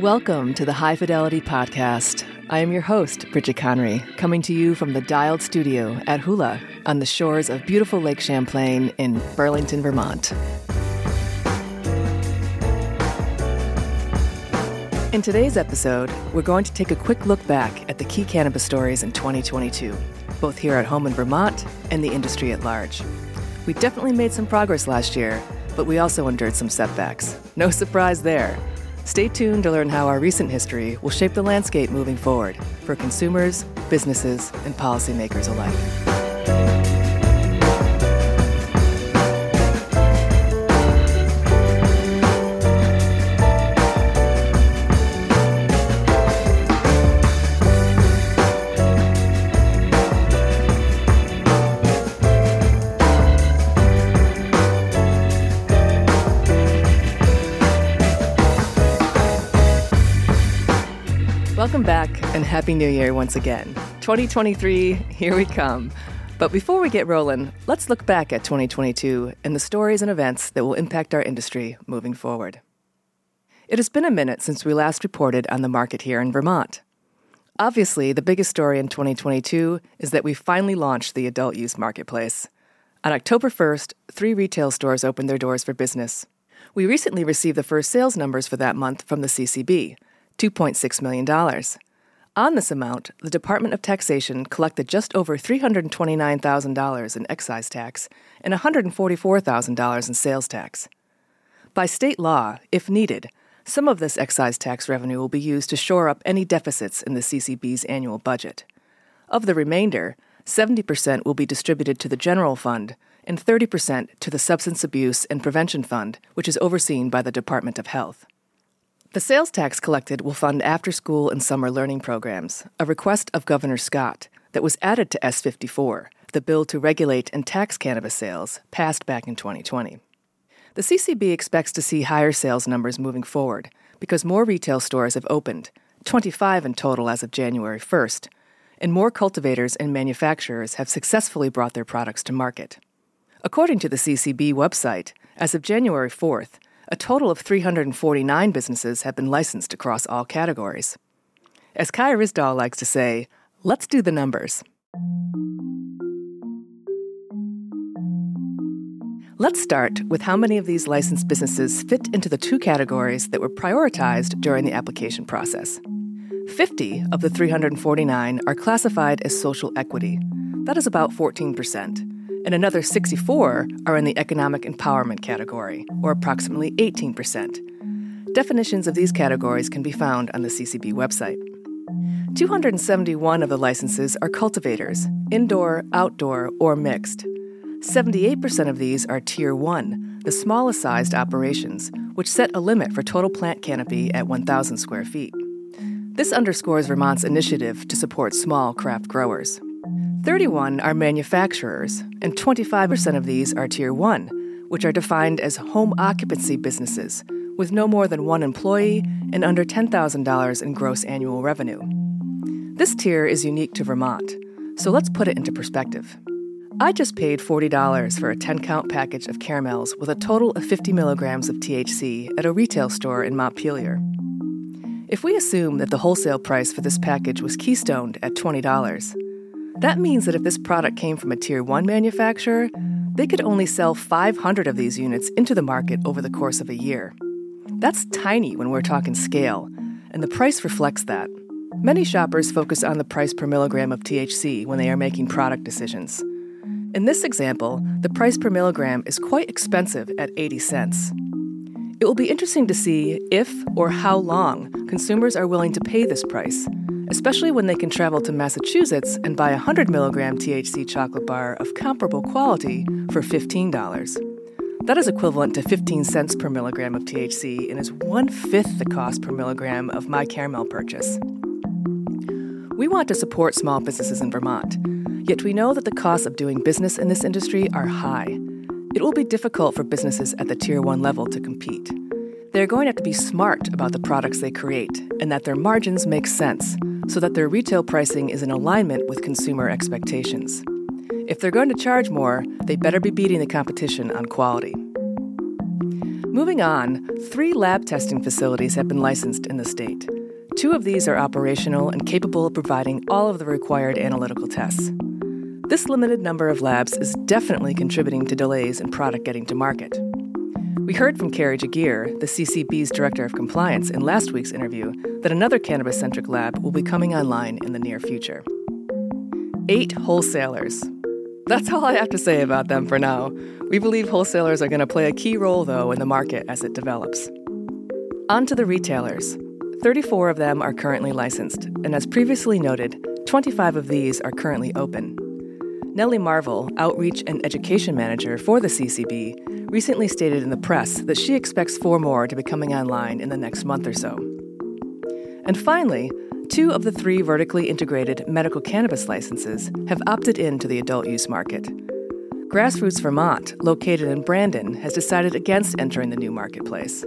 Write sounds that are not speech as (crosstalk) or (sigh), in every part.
Welcome to the High Fidelity Podcast. I am your host, Bridget Conry, coming to you from the Dialed Studio at Hula on the shores of beautiful Lake Champlain in Burlington, Vermont. In today's episode, we're going to take a quick look back at the key cannabis stories in 2022, both here at home in Vermont and the industry at large. We definitely made some progress last year, but we also endured some setbacks. No surprise there. Stay tuned to learn how our recent history will shape the landscape moving forward for consumers, businesses, and policymakers alike. Welcome back and Happy New Year once again. 2023, here we come. But before we get rolling, let's look back at 2022 and the stories and events that will impact our industry moving forward. It has been a minute since we last reported on the market here in Vermont. Obviously, the biggest story in 2022 is that we finally launched the adult use marketplace. On October 1st, three retail stores opened their doors for business. We recently received the first sales numbers for that month from the CCB $2.6 million. On this amount, the Department of Taxation collected just over $329,000 in excise tax and $144,000 in sales tax. By state law, if needed, some of this excise tax revenue will be used to shore up any deficits in the CCB's annual budget. Of the remainder, 70% will be distributed to the general fund and 30% to the Substance Abuse and Prevention Fund, which is overseen by the Department of Health. The sales tax collected will fund after school and summer learning programs, a request of Governor Scott that was added to S 54, the bill to regulate and tax cannabis sales, passed back in 2020. The CCB expects to see higher sales numbers moving forward because more retail stores have opened, 25 in total as of January 1st, and more cultivators and manufacturers have successfully brought their products to market. According to the CCB website, as of January 4th, a total of 349 businesses have been licensed across all categories. As Kai Ryssdal likes to say, let's do the numbers. Let's start with how many of these licensed businesses fit into the two categories that were prioritized during the application process. 50 of the 349 are classified as social equity. That is about 14% and another 64 are in the economic empowerment category, or approximately 18%. Definitions of these categories can be found on the CCB website. 271 of the licenses are cultivators, indoor, outdoor, or mixed. 78% of these are Tier 1, the smallest sized operations, which set a limit for total plant canopy at 1,000 square feet. This underscores Vermont's initiative to support small craft growers. 31 are manufacturers, and 25% of these are Tier 1, which are defined as home occupancy businesses with no more than one employee and under $10,000 in gross annual revenue. This tier is unique to Vermont, so let's put it into perspective. I just paid $40 for a 10 count package of caramels with a total of 50 milligrams of THC at a retail store in Montpelier. If we assume that the wholesale price for this package was keystoned at $20, that means that if this product came from a Tier 1 manufacturer, they could only sell 500 of these units into the market over the course of a year. That's tiny when we're talking scale, and the price reflects that. Many shoppers focus on the price per milligram of THC when they are making product decisions. In this example, the price per milligram is quite expensive at 80 cents. It will be interesting to see if or how long consumers are willing to pay this price especially when they can travel to Massachusetts and buy a 100 milligram THC chocolate bar of comparable quality for $15. That is equivalent to 15 cents per milligram of THC and is one fifth the cost per milligram of my caramel purchase. We want to support small businesses in Vermont, yet we know that the costs of doing business in this industry are high. It will be difficult for businesses at the Tier 1 level to compete. They're going to have to be smart about the products they create and that their margins make sense so that their retail pricing is in alignment with consumer expectations. If they're going to charge more, they better be beating the competition on quality. Moving on, three lab testing facilities have been licensed in the state. Two of these are operational and capable of providing all of the required analytical tests. This limited number of labs is definitely contributing to delays in product getting to market. We heard from Carrie Jagir, the CCB's Director of Compliance, in last week's interview that another cannabis centric lab will be coming online in the near future. Eight wholesalers. That's all I have to say about them for now. We believe wholesalers are going to play a key role, though, in the market as it develops. On to the retailers. 34 of them are currently licensed, and as previously noted, 25 of these are currently open. Nellie Marvel, Outreach and Education Manager for the CCB, recently stated in the press that she expects four more to be coming online in the next month or so. And finally, two of the three vertically integrated medical cannabis licenses have opted into the adult use market. Grassroots Vermont, located in Brandon, has decided against entering the new marketplace.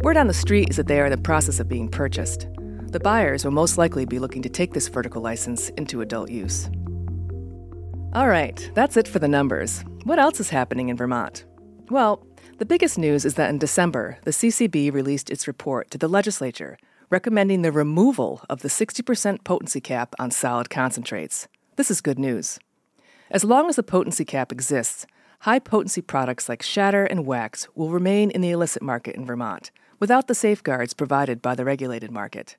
Word on the street is that they are in the process of being purchased. The buyers will most likely be looking to take this vertical license into adult use. All right, that's it for the numbers. What else is happening in Vermont? Well, the biggest news is that in December, the CCB released its report to the legislature recommending the removal of the 60% potency cap on solid concentrates. This is good news. As long as the potency cap exists, high potency products like shatter and wax will remain in the illicit market in Vermont without the safeguards provided by the regulated market.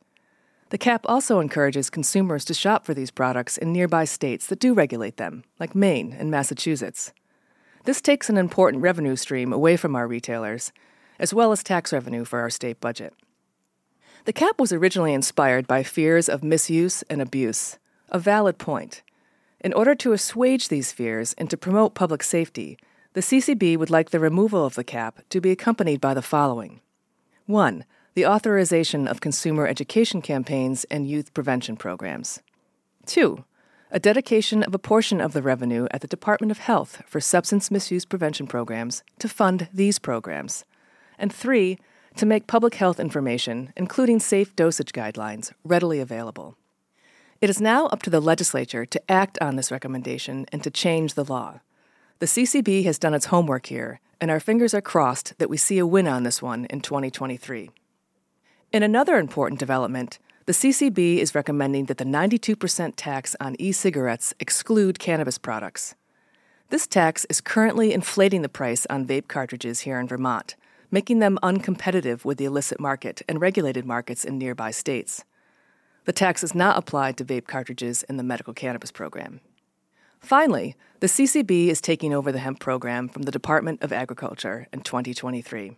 The cap also encourages consumers to shop for these products in nearby states that do regulate them, like Maine and Massachusetts. This takes an important revenue stream away from our retailers, as well as tax revenue for our state budget. The cap was originally inspired by fears of misuse and abuse, a valid point. In order to assuage these fears and to promote public safety, the CCB would like the removal of the cap to be accompanied by the following 1 the authorization of consumer education campaigns and youth prevention programs. Two, a dedication of a portion of the revenue at the Department of Health for substance misuse prevention programs to fund these programs. And three, to make public health information, including safe dosage guidelines, readily available. It is now up to the legislature to act on this recommendation and to change the law. The CCB has done its homework here, and our fingers are crossed that we see a win on this one in 2023. In another important development, the CCB is recommending that the 92% tax on e cigarettes exclude cannabis products. This tax is currently inflating the price on vape cartridges here in Vermont, making them uncompetitive with the illicit market and regulated markets in nearby states. The tax is not applied to vape cartridges in the medical cannabis program. Finally, the CCB is taking over the hemp program from the Department of Agriculture in 2023.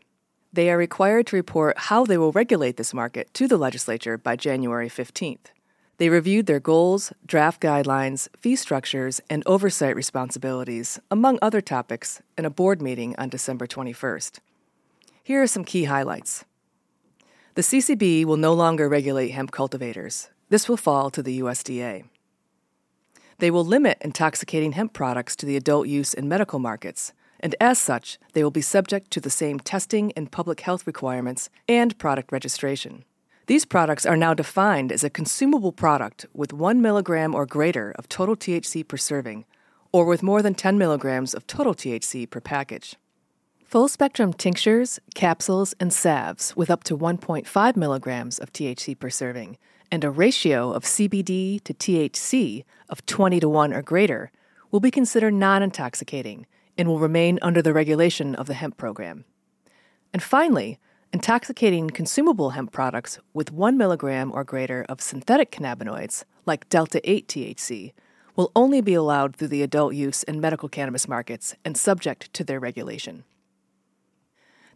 They are required to report how they will regulate this market to the legislature by January 15th. They reviewed their goals, draft guidelines, fee structures, and oversight responsibilities, among other topics, in a board meeting on December 21st. Here are some key highlights. The CCB will no longer regulate hemp cultivators. This will fall to the USDA. They will limit intoxicating hemp products to the adult use in medical markets, and as such, they will be subject to the same testing and public health requirements and product registration. These products are now defined as a consumable product with 1 milligram or greater of total THC per serving, or with more than 10 milligrams of total THC per package. Full spectrum tinctures, capsules, and salves with up to 1.5 milligrams of THC per serving and a ratio of CBD to THC of 20 to 1 or greater will be considered non intoxicating and will remain under the regulation of the hemp program. And finally, intoxicating consumable hemp products with 1 milligram or greater of synthetic cannabinoids, like Delta 8 THC, will only be allowed through the adult use and medical cannabis markets and subject to their regulation.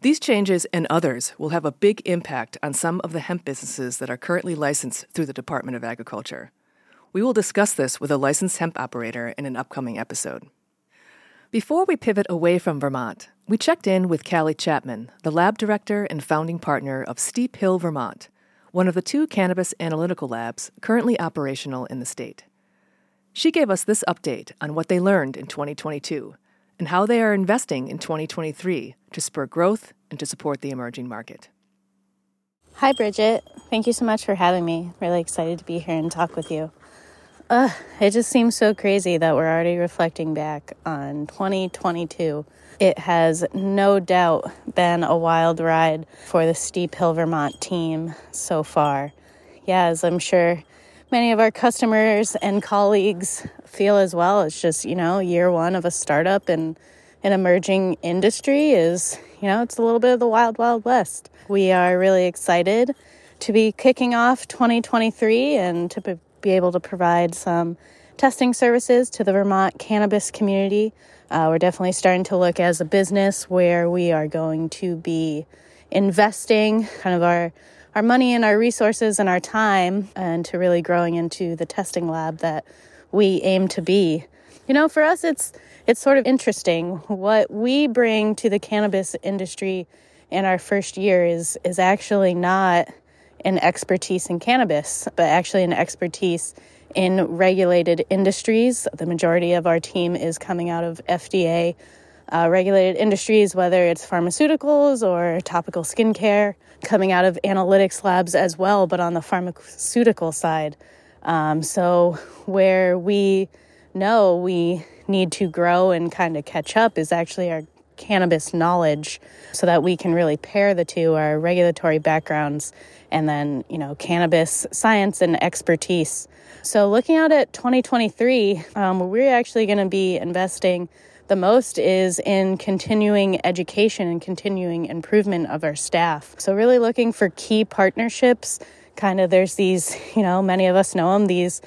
These changes and others will have a big impact on some of the hemp businesses that are currently licensed through the Department of Agriculture. We will discuss this with a licensed hemp operator in an upcoming episode. Before we pivot away from Vermont, we checked in with Callie Chapman, the lab director and founding partner of Steep Hill Vermont, one of the two cannabis analytical labs currently operational in the state. She gave us this update on what they learned in 2022 and how they are investing in 2023 to spur growth and to support the emerging market. Hi, Bridget. Thank you so much for having me. Really excited to be here and talk with you. It just seems so crazy that we're already reflecting back on 2022. It has no doubt been a wild ride for the Steep Hill Vermont team so far. Yeah, as I'm sure many of our customers and colleagues feel as well. It's just, you know, year one of a startup and an emerging industry is, you know, it's a little bit of the wild, wild west. We are really excited to be kicking off 2023 and to be able to provide some testing services to the Vermont cannabis community. Uh, we're definitely starting to look as a business where we are going to be investing kind of our our money and our resources and our time and to really growing into the testing lab that we aim to be. You know, for us it's it's sort of interesting what we bring to the cannabis industry in our first year is is actually not an expertise in cannabis, but actually an expertise in regulated industries. The majority of our team is coming out of FDA uh, regulated industries, whether it's pharmaceuticals or topical skincare, coming out of analytics labs as well, but on the pharmaceutical side. Um, so, where we know we need to grow and kind of catch up is actually our cannabis knowledge so that we can really pair the two our regulatory backgrounds and then you know cannabis science and expertise. So looking out at 2023 um, we're actually going to be investing the most is in continuing education and continuing improvement of our staff. So really looking for key partnerships. Kind of there's these you know many of us know them these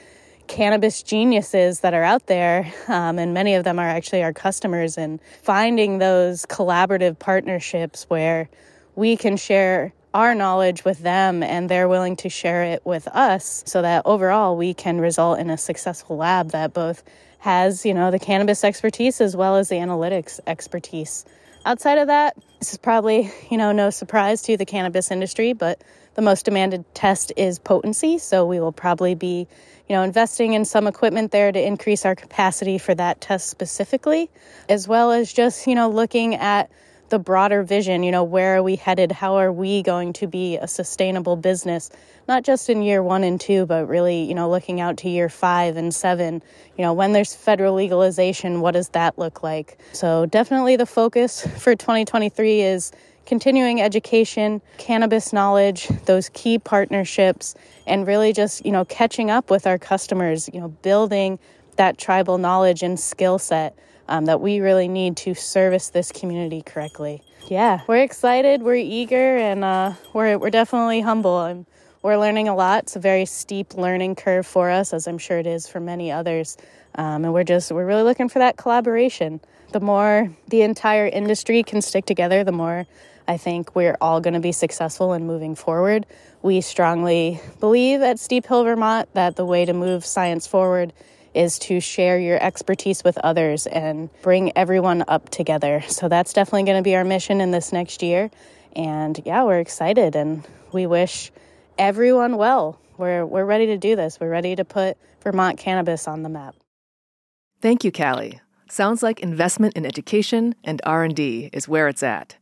cannabis geniuses that are out there, um, and many of them are actually our customers, and finding those collaborative partnerships where we can share our knowledge with them and they're willing to share it with us so that overall we can result in a successful lab that both has, you know, the cannabis expertise as well as the analytics expertise. Outside of that, this is probably, you know, no surprise to the cannabis industry, but the most demanded test is potency, so we will probably be you know, investing in some equipment there to increase our capacity for that test specifically, as well as just, you know, looking at the broader vision, you know, where are we headed? How are we going to be a sustainable business, not just in year one and two, but really, you know, looking out to year five and seven, you know, when there's federal legalization, what does that look like? So definitely the focus (laughs) for 2023 is continuing education, cannabis knowledge, those key partnerships, and really just, you know, catching up with our customers, you know, building that tribal knowledge and skill set um, that we really need to service this community correctly. Yeah, we're excited, we're eager, and uh, we're, we're definitely humble. And we're learning a lot. It's a very steep learning curve for us, as I'm sure it is for many others. Um, and we're just, we're really looking for that collaboration. The more the entire industry can stick together, the more I think we're all going to be successful in moving forward. We strongly believe at Steep Hill, Vermont, that the way to move science forward is to share your expertise with others and bring everyone up together. So that's definitely going to be our mission in this next year. And yeah, we're excited and we wish everyone well. We're, we're ready to do this. We're ready to put Vermont cannabis on the map. Thank you, Callie. Sounds like investment in education and R&D is where it's at.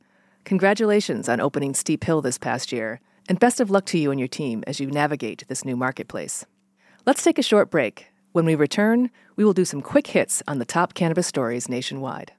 Congratulations on opening Steep Hill this past year, and best of luck to you and your team as you navigate this new marketplace. Let's take a short break. When we return, we will do some quick hits on the top cannabis stories nationwide.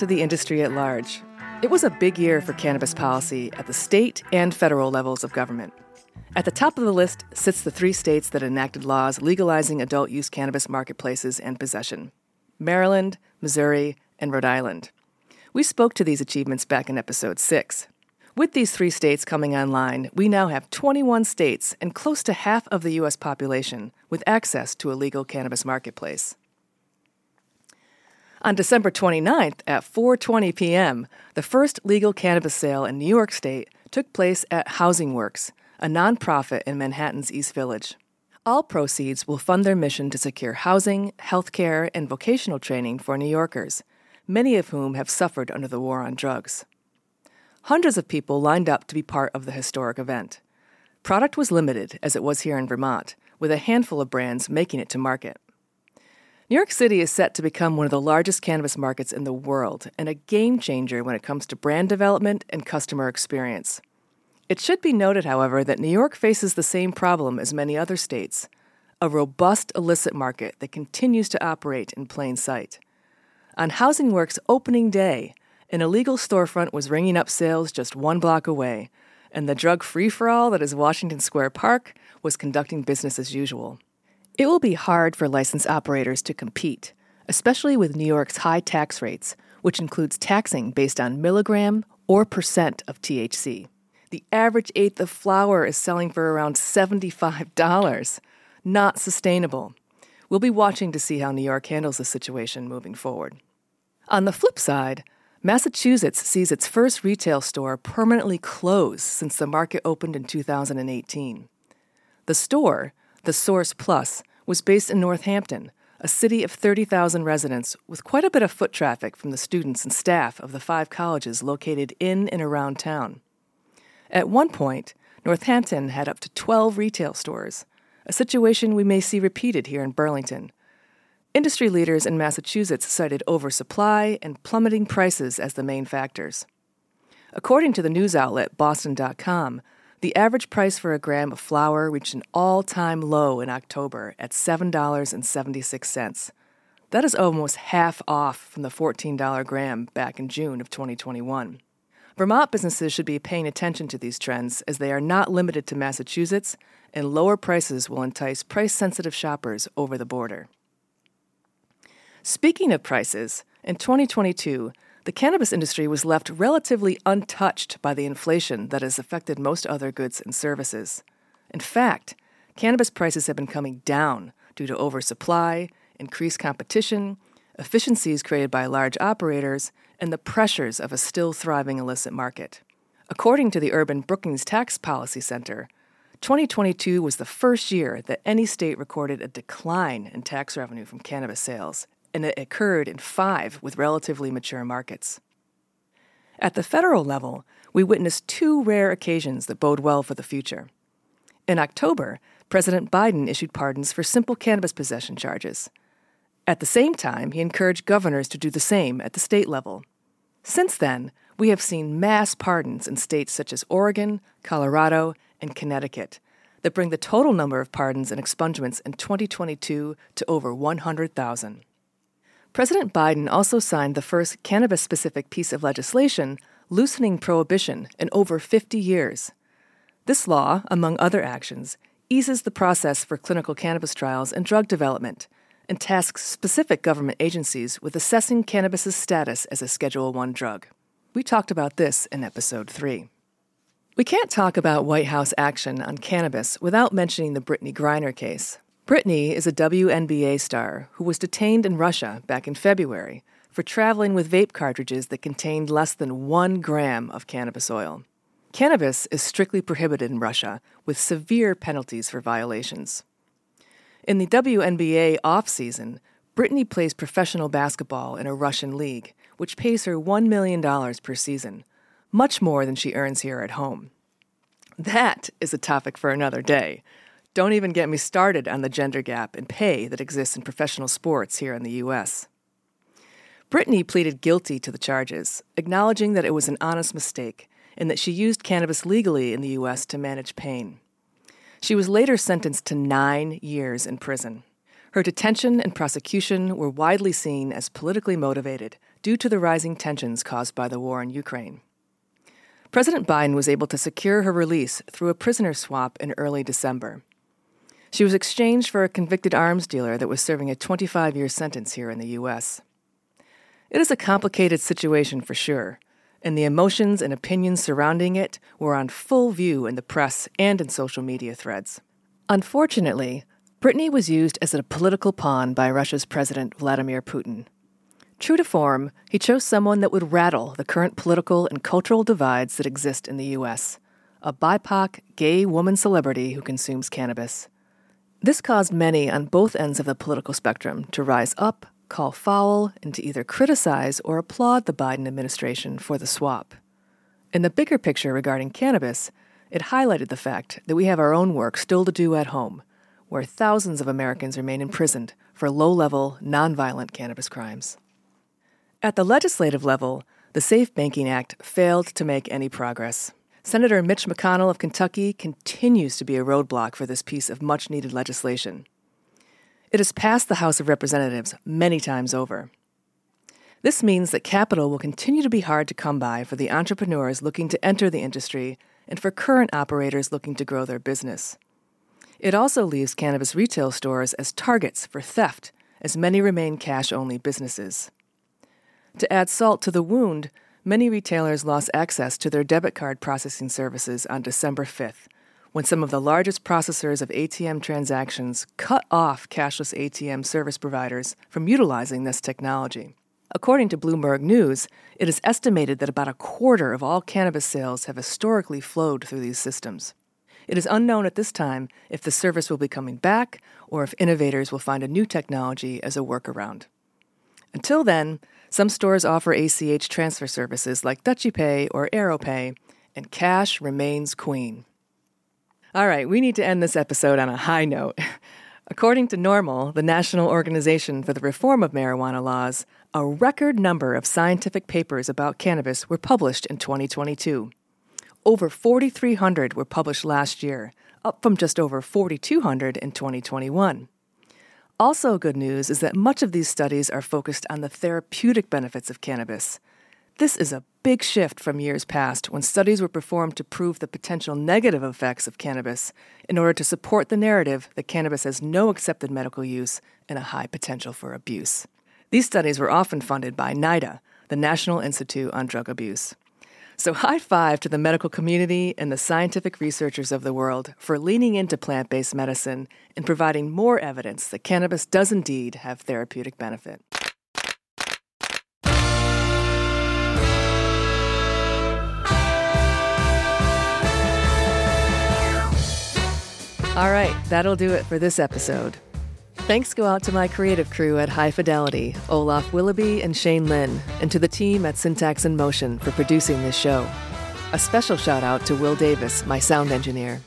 To the industry at large. It was a big year for cannabis policy at the state and federal levels of government. At the top of the list sits the three states that enacted laws legalizing adult use cannabis marketplaces and possession Maryland, Missouri, and Rhode Island. We spoke to these achievements back in episode 6. With these three states coming online, we now have 21 states and close to half of the U.S. population with access to a legal cannabis marketplace. On December 29th at 4:20 p.m., the first legal cannabis sale in New York State took place at Housing Works, a nonprofit in Manhattan's East Village. All proceeds will fund their mission to secure housing, healthcare, and vocational training for New Yorkers, many of whom have suffered under the war on drugs. Hundreds of people lined up to be part of the historic event. Product was limited, as it was here in Vermont, with a handful of brands making it to market. New York City is set to become one of the largest cannabis markets in the world and a game changer when it comes to brand development and customer experience. It should be noted, however, that New York faces the same problem as many other states a robust illicit market that continues to operate in plain sight. On Housing Works opening day, an illegal storefront was ringing up sales just one block away, and the drug free for all that is Washington Square Park was conducting business as usual. It will be hard for licensed operators to compete, especially with New York's high tax rates, which includes taxing based on milligram or percent of THC. The average eighth of flower is selling for around $75. Not sustainable. We'll be watching to see how New York handles the situation moving forward. On the flip side, Massachusetts sees its first retail store permanently closed since the market opened in 2018. The store, the Source Plus, was based in Northampton, a city of 30,000 residents with quite a bit of foot traffic from the students and staff of the five colleges located in and around town. At one point, Northampton had up to 12 retail stores, a situation we may see repeated here in Burlington. Industry leaders in Massachusetts cited oversupply and plummeting prices as the main factors. According to the news outlet Boston.com, the average price for a gram of flower reached an all time low in October at $7.76. That is almost half off from the $14 gram back in June of 2021. Vermont businesses should be paying attention to these trends as they are not limited to Massachusetts, and lower prices will entice price sensitive shoppers over the border. Speaking of prices, in 2022, the cannabis industry was left relatively untouched by the inflation that has affected most other goods and services. In fact, cannabis prices have been coming down due to oversupply, increased competition, efficiencies created by large operators, and the pressures of a still thriving illicit market. According to the Urban Brookings Tax Policy Center, 2022 was the first year that any state recorded a decline in tax revenue from cannabis sales and it occurred in five with relatively mature markets. At the federal level, we witnessed two rare occasions that bode well for the future. In October, President Biden issued pardons for simple cannabis possession charges. At the same time, he encouraged governors to do the same at the state level. Since then, we have seen mass pardons in states such as Oregon, Colorado, and Connecticut that bring the total number of pardons and expungements in 2022 to over 100,000. President Biden also signed the first cannabis specific piece of legislation loosening prohibition in over 50 years. This law, among other actions, eases the process for clinical cannabis trials and drug development and tasks specific government agencies with assessing cannabis's status as a Schedule 1 drug. We talked about this in episode 3. We can't talk about White House action on cannabis without mentioning the Brittney Griner case. Brittney is a WNBA star who was detained in Russia back in February for traveling with vape cartridges that contained less than one gram of cannabis oil. Cannabis is strictly prohibited in Russia, with severe penalties for violations. In the WNBA off-season, Brittney plays professional basketball in a Russian league, which pays her $1 million per season, much more than she earns here at home. That is a topic for another day, don't even get me started on the gender gap in pay that exists in professional sports here in the U.S. Brittney pleaded guilty to the charges, acknowledging that it was an honest mistake and that she used cannabis legally in the U.S. to manage pain. She was later sentenced to nine years in prison. Her detention and prosecution were widely seen as politically motivated due to the rising tensions caused by the war in Ukraine. President Biden was able to secure her release through a prisoner swap in early December. She was exchanged for a convicted arms dealer that was serving a 25 year sentence here in the U.S. It is a complicated situation for sure, and the emotions and opinions surrounding it were on full view in the press and in social media threads. Unfortunately, Brittney was used as a political pawn by Russia's President Vladimir Putin. True to form, he chose someone that would rattle the current political and cultural divides that exist in the U.S. a BIPOC, gay woman celebrity who consumes cannabis. This caused many on both ends of the political spectrum to rise up, call foul, and to either criticize or applaud the Biden administration for the swap. In the bigger picture regarding cannabis, it highlighted the fact that we have our own work still to do at home, where thousands of Americans remain imprisoned for low level, nonviolent cannabis crimes. At the legislative level, the Safe Banking Act failed to make any progress. Senator Mitch McConnell of Kentucky continues to be a roadblock for this piece of much needed legislation. It has passed the House of Representatives many times over. This means that capital will continue to be hard to come by for the entrepreneurs looking to enter the industry and for current operators looking to grow their business. It also leaves cannabis retail stores as targets for theft, as many remain cash only businesses. To add salt to the wound, many retailers lost access to their debit card processing services on December 5th, when some of the largest processors of ATM transactions cut off cashless ATM service providers from utilizing this technology. According to Bloomberg News, it is estimated that about a quarter of all cannabis sales have historically flowed through these systems. It is unknown at this time if the service will be coming back or if innovators will find a new technology as a workaround. Until then, some stores offer ACH transfer services like Dutchie Pay or AeroPay, and cash remains queen. All right, we need to end this episode on a high note. (laughs) According to NORML, the National Organization for the Reform of Marijuana Laws, a record number of scientific papers about cannabis were published in 2022. Over 4,300 were published last year, up from just over 4,200 in 2021. Also, good news is that much of these studies are focused on the therapeutic benefits of cannabis. This is a big shift from years past when studies were performed to prove the potential negative effects of cannabis in order to support the narrative that cannabis has no accepted medical use and a high potential for abuse. These studies were often funded by NIDA, the National Institute on Drug Abuse. So, high five to the medical community and the scientific researchers of the world for leaning into plant based medicine and providing more evidence that cannabis does indeed have therapeutic benefit. All right, that'll do it for this episode. Thanks go out to my creative crew at High Fidelity, Olaf Willoughby and Shane Lynn, and to the team at Syntax and Motion for producing this show. A special shout out to Will Davis, my sound engineer.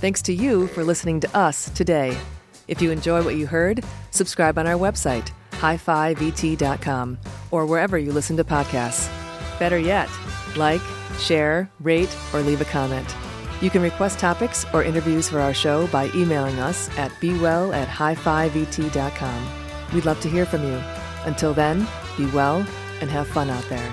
Thanks to you for listening to us today. If you enjoy what you heard, subscribe on our website, hi5vt.com, or wherever you listen to podcasts. Better yet, like, share, rate, or leave a comment. You can request topics or interviews for our show by emailing us at bewell at hi5vt.com. We'd love to hear from you. Until then, be well and have fun out there.